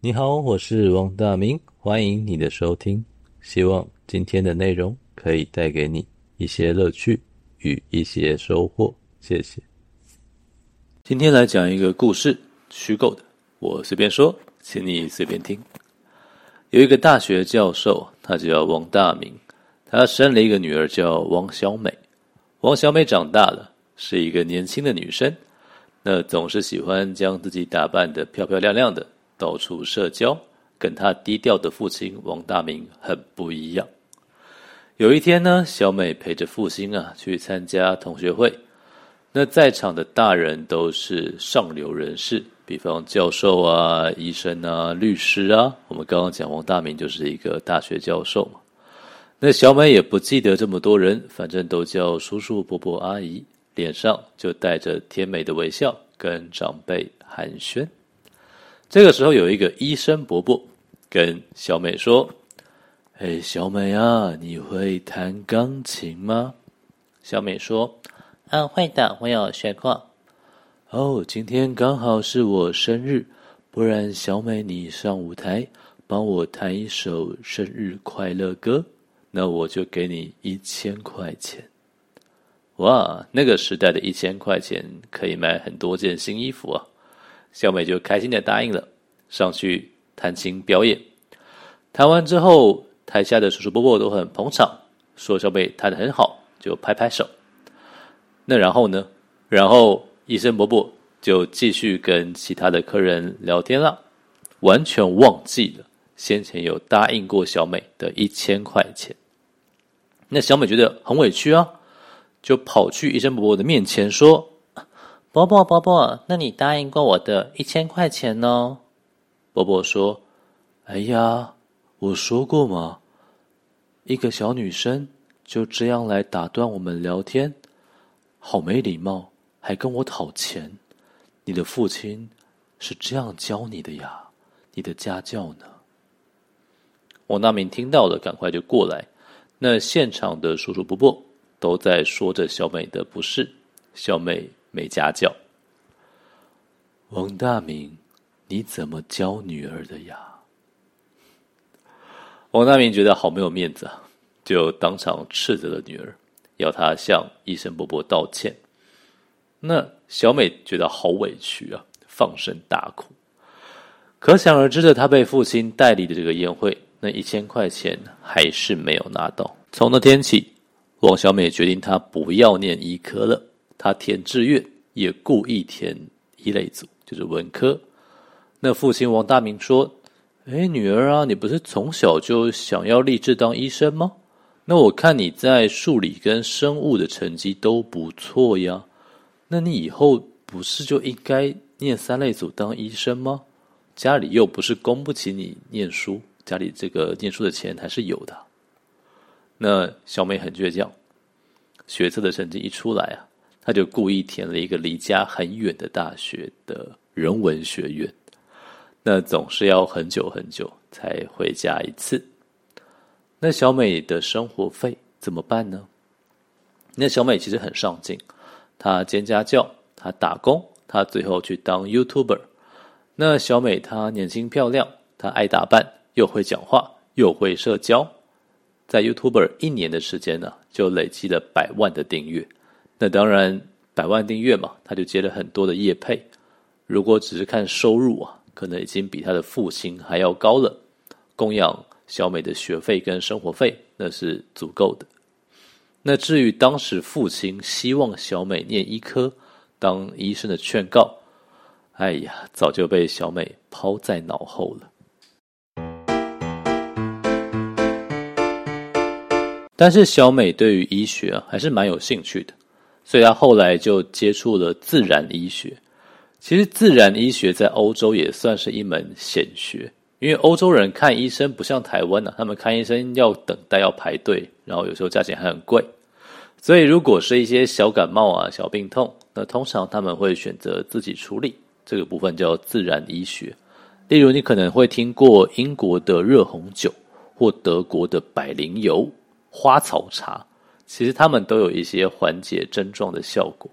你好，我是王大明，欢迎你的收听。希望今天的内容可以带给你一些乐趣与一些收获。谢谢。今天来讲一个故事，虚构的，我随便说，请你随便听。有一个大学教授，他叫王大明，他生了一个女儿叫王小美。王小美长大了，是一个年轻的女生，那总是喜欢将自己打扮得漂漂亮亮的。到处社交，跟她低调的父亲王大明很不一样。有一天呢，小美陪着父亲啊去参加同学会，那在场的大人都是上流人士，比方教授啊、医生啊、律师啊。我们刚刚讲王大明就是一个大学教授嘛。那小美也不记得这么多人，反正都叫叔叔、伯伯、阿姨，脸上就带着甜美的微笑，跟长辈寒暄。这个时候，有一个医生伯伯跟小美说：“嘿，小美啊，你会弹钢琴吗？”小美说：“嗯，会的，我有学过。”哦，今天刚好是我生日，不然小美你上舞台帮我弹一首生日快乐歌，那我就给你一千块钱。哇，那个时代的一千块钱可以买很多件新衣服啊！小美就开心的答应了，上去弹琴表演。弹完之后，台下的叔叔伯伯都很捧场，说小美弹得很好，就拍拍手。那然后呢？然后医生伯伯就继续跟其他的客人聊天了，完全忘记了先前有答应过小美的一千块钱。那小美觉得很委屈啊，就跑去医生伯伯的面前说。伯伯，伯伯，那你答应过我的一千块钱呢？伯伯说：“哎呀，我说过嘛，一个小女生就这样来打断我们聊天，好没礼貌，还跟我讨钱。你的父亲是这样教你的呀？你的家教呢？”王大明听到了，赶快就过来。那现场的叔叔伯伯都在说着小美的不是，小美。没家教，王大明，你怎么教女儿的呀？王大明觉得好没有面子啊，就当场斥责了女儿，要她向医生伯伯道歉。那小美觉得好委屈啊，放声大哭。可想而知的，她被父亲代理的这个宴会，那一千块钱还是没有拿到。从那天起，王小美决定她不要念医科了。她填志愿也故意填一类组，就是文科。那父亲王大明说：“哎，女儿啊，你不是从小就想要立志当医生吗？那我看你在数理跟生物的成绩都不错呀，那你以后不是就应该念三类组当医生吗？家里又不是供不起你念书，家里这个念书的钱还是有的。”那小美很倔强，学测的成绩一出来啊。她就故意填了一个离家很远的大学的人文学院，那总是要很久很久才回家一次。那小美的生活费怎么办呢？那小美其实很上进，她兼家教，她打工，她最后去当 YouTuber。那小美她年轻漂亮，她爱打扮，又会讲话，又会社交，在 YouTube 一年的时间呢，就累积了百万的订阅。那当然，百万订阅嘛，他就接了很多的业配。如果只是看收入啊，可能已经比他的父亲还要高了。供养小美的学费跟生活费，那是足够的。那至于当时父亲希望小美念医科当医生的劝告，哎呀，早就被小美抛在脑后了。但是小美对于医学啊，还是蛮有兴趣的。所以她后来就接触了自然医学。其实自然医学在欧洲也算是一门显学，因为欧洲人看医生不像台湾呢、啊，他们看医生要等待要排队，然后有时候价钱还很贵。所以如果是一些小感冒啊、小病痛，那通常他们会选择自己处理，这个部分叫自然医学。例如你可能会听过英国的热红酒，或德国的百灵油、花草茶。其实他们都有一些缓解症状的效果。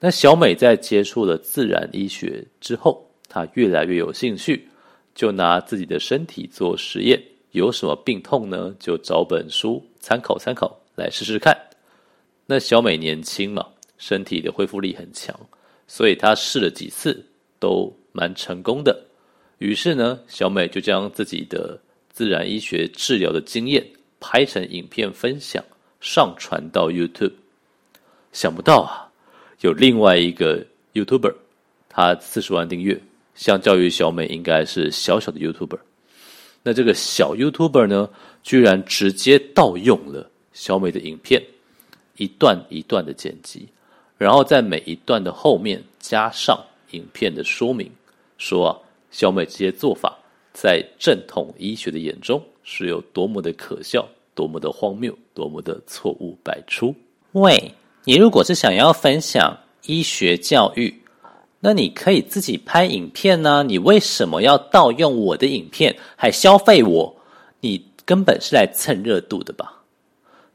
那小美在接触了自然医学之后，她越来越有兴趣，就拿自己的身体做实验，有什么病痛呢？就找本书参考参考，来试试看。那小美年轻嘛，身体的恢复力很强，所以她试了几次都蛮成功的。于是呢，小美就将自己的自然医学治疗的经验拍成影片分享，上传到 YouTube。想不到啊！有另外一个 YouTuber，他四十万订阅，相较于小美应该是小小的 YouTuber。那这个小 YouTuber 呢，居然直接盗用了小美的影片，一段一段的剪辑，然后在每一段的后面加上影片的说明，说啊，小美这些做法在正统医学的眼中是有多么的可笑，多么的荒谬，多么的错误百出。喂。你如果是想要分享医学教育，那你可以自己拍影片呢？你为什么要盗用我的影片，还消费我？你根本是来蹭热度的吧？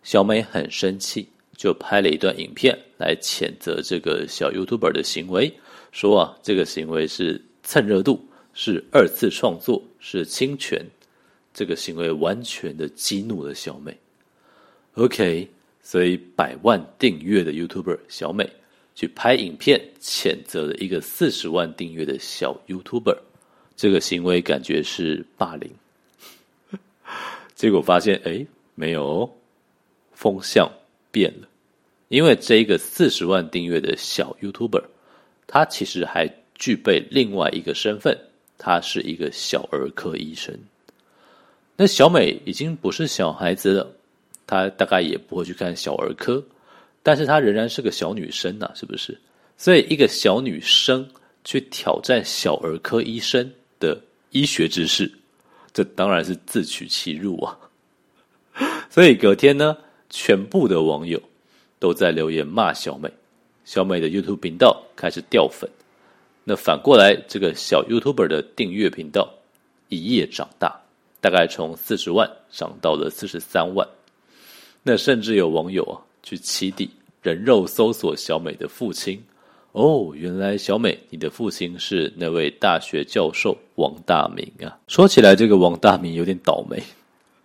小美很生气，就拍了一段影片来谴责这个小 YouTuber 的行为，说啊，这个行为是蹭热度，是二次创作，是侵权，这个行为完全的激怒了小美。OK。所以，百万订阅的 YouTuber 小美去拍影片谴责了一个四十万订阅的小 YouTuber，这个行为感觉是霸凌。结果发现，哎，没有，风向变了。因为这个四十万订阅的小 YouTuber，他其实还具备另外一个身份，他是一个小儿科医生。那小美已经不是小孩子了。她大概也不会去看小儿科，但是她仍然是个小女生呐、是不是？所以一个小女生去挑战小儿科医生的医学知识，这当然是自取其辱啊！所以隔天呢，全部的网友都在留言骂小美，小美的 YouTube 频道开始掉粉。那反过来，这个小 YouTuber 的订阅频道一夜长大，大概从四十万涨到了四十三万。那甚至有网友啊，去起底人肉搜索小美的父亲。哦，原来小美，你的父亲是那位大学教授王大明啊。说起来，这个王大明有点倒霉。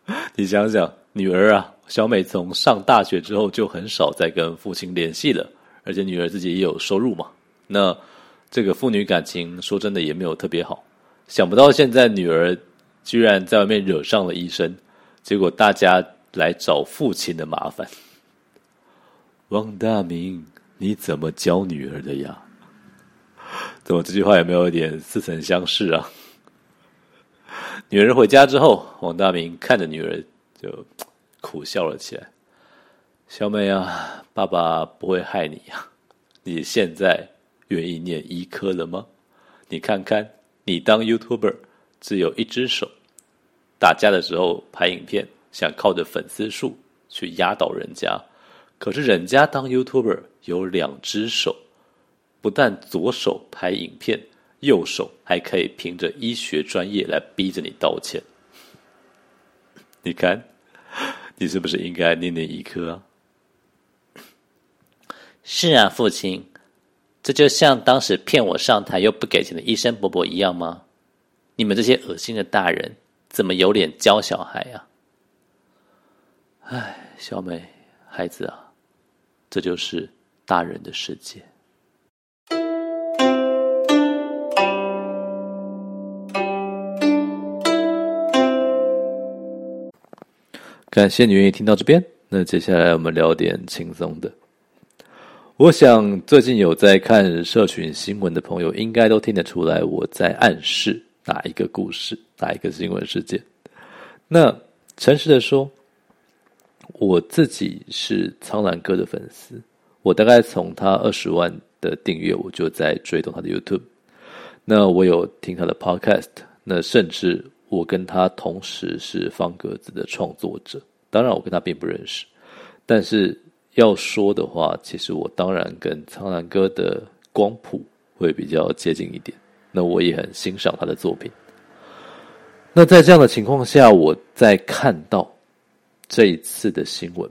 你想想，女儿啊，小美从上大学之后就很少再跟父亲联系了，而且女儿自己也有收入嘛。那这个父女感情，说真的也没有特别好。想不到现在女儿居然在外面惹上了医生，结果大家。来找父亲的麻烦，王大明，你怎么教女儿的呀？怎么这句话有没有一点似曾相识啊？女儿回家之后，王大明看着女儿就苦笑了起来。小美啊，爸爸不会害你呀。你现在愿意念医科了吗？你看看，你当 YouTuber 只有一只手，打架的时候拍影片。想靠着粉丝数去压倒人家，可是人家当 YouTuber 有两只手，不但左手拍影片，右手还可以凭着医学专业来逼着你道歉。你看，你是不是应该念念医科啊？是啊，父亲，这就像当时骗我上台又不给钱的医生伯伯一样吗？你们这些恶心的大人，怎么有脸教小孩啊？唉，小美，孩子啊，这就是大人的世界。感谢你愿意听到这边。那接下来我们聊点轻松的。我想最近有在看社群新闻的朋友，应该都听得出来我在暗示哪一个故事，哪一个新闻事件。那诚实的说。我自己是苍兰哥的粉丝，我大概从他二十万的订阅，我就在追踪他的 YouTube。那我有听他的 Podcast，那甚至我跟他同时是方格子的创作者。当然，我跟他并不认识，但是要说的话，其实我当然跟苍兰哥的光谱会比较接近一点。那我也很欣赏他的作品。那在这样的情况下，我在看到。这一次的新闻，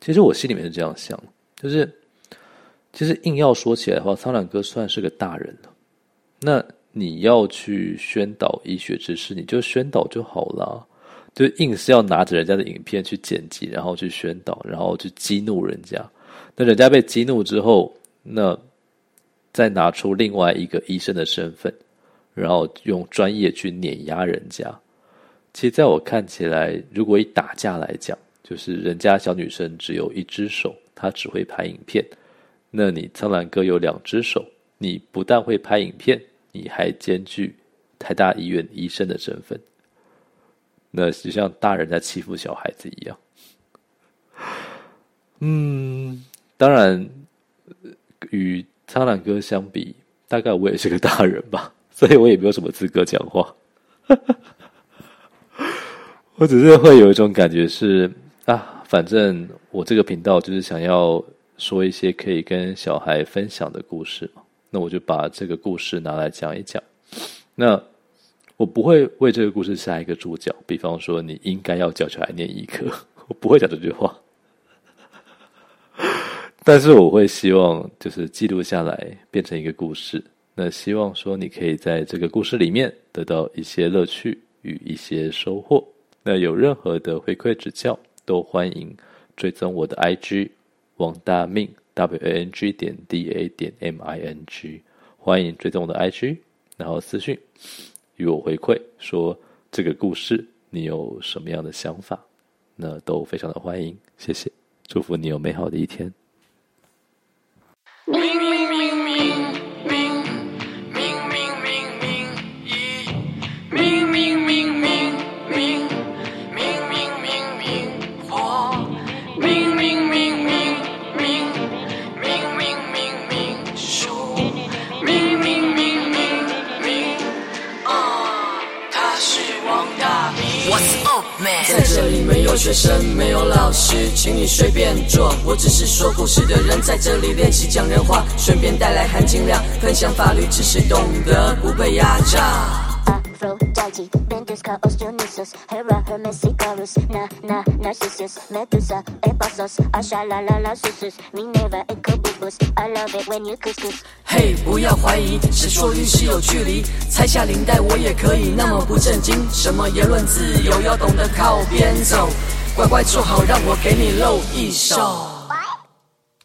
其实我心里面是这样想，就是其实硬要说起来的话，苍兰哥算是个大人了。那你要去宣导医学知识，你就宣导就好了。就硬是要拿着人家的影片去剪辑，然后去宣导，然后去激怒人家。那人家被激怒之后，那再拿出另外一个医生的身份，然后用专业去碾压人家。其实，在我看起来，如果以打架来讲，就是人家小女生只有一只手，她只会拍影片；那你苍兰哥有两只手，你不但会拍影片，你还兼具台大医院医生的身份。那就像大人在欺负小孩子一样。嗯，当然，与苍兰哥相比，大概我也是个大人吧，所以我也没有什么资格讲话。我只是会有一种感觉是啊，反正我这个频道就是想要说一些可以跟小孩分享的故事嘛，那我就把这个故事拿来讲一讲。那。我不会为这个故事下一个注脚，比方说你应该要叫小孩念医科，我不会讲这句话。但是我会希望就是记录下来，变成一个故事。那希望说你可以在这个故事里面得到一些乐趣与一些收获。那有任何的回馈指教，都欢迎追踪我的 IG 王大明 W A N G 点 D A 点 M I N G，欢迎追踪我的 IG，然后私讯。与我回馈说这个故事你有什么样的想法？那都非常的欢迎，谢谢，祝福你有美好的一天。在这里没有学生，没有，我只是说故事的人，在这里练习讲人话，顺便带来含金量，分享法律知识，懂得不被压榨。Hey，，不要怀疑，是说与是有距离。拆下领带，我也可以那么不正经。什么言论自由，要懂得靠边走。乖乖坐好，让我给你露一手。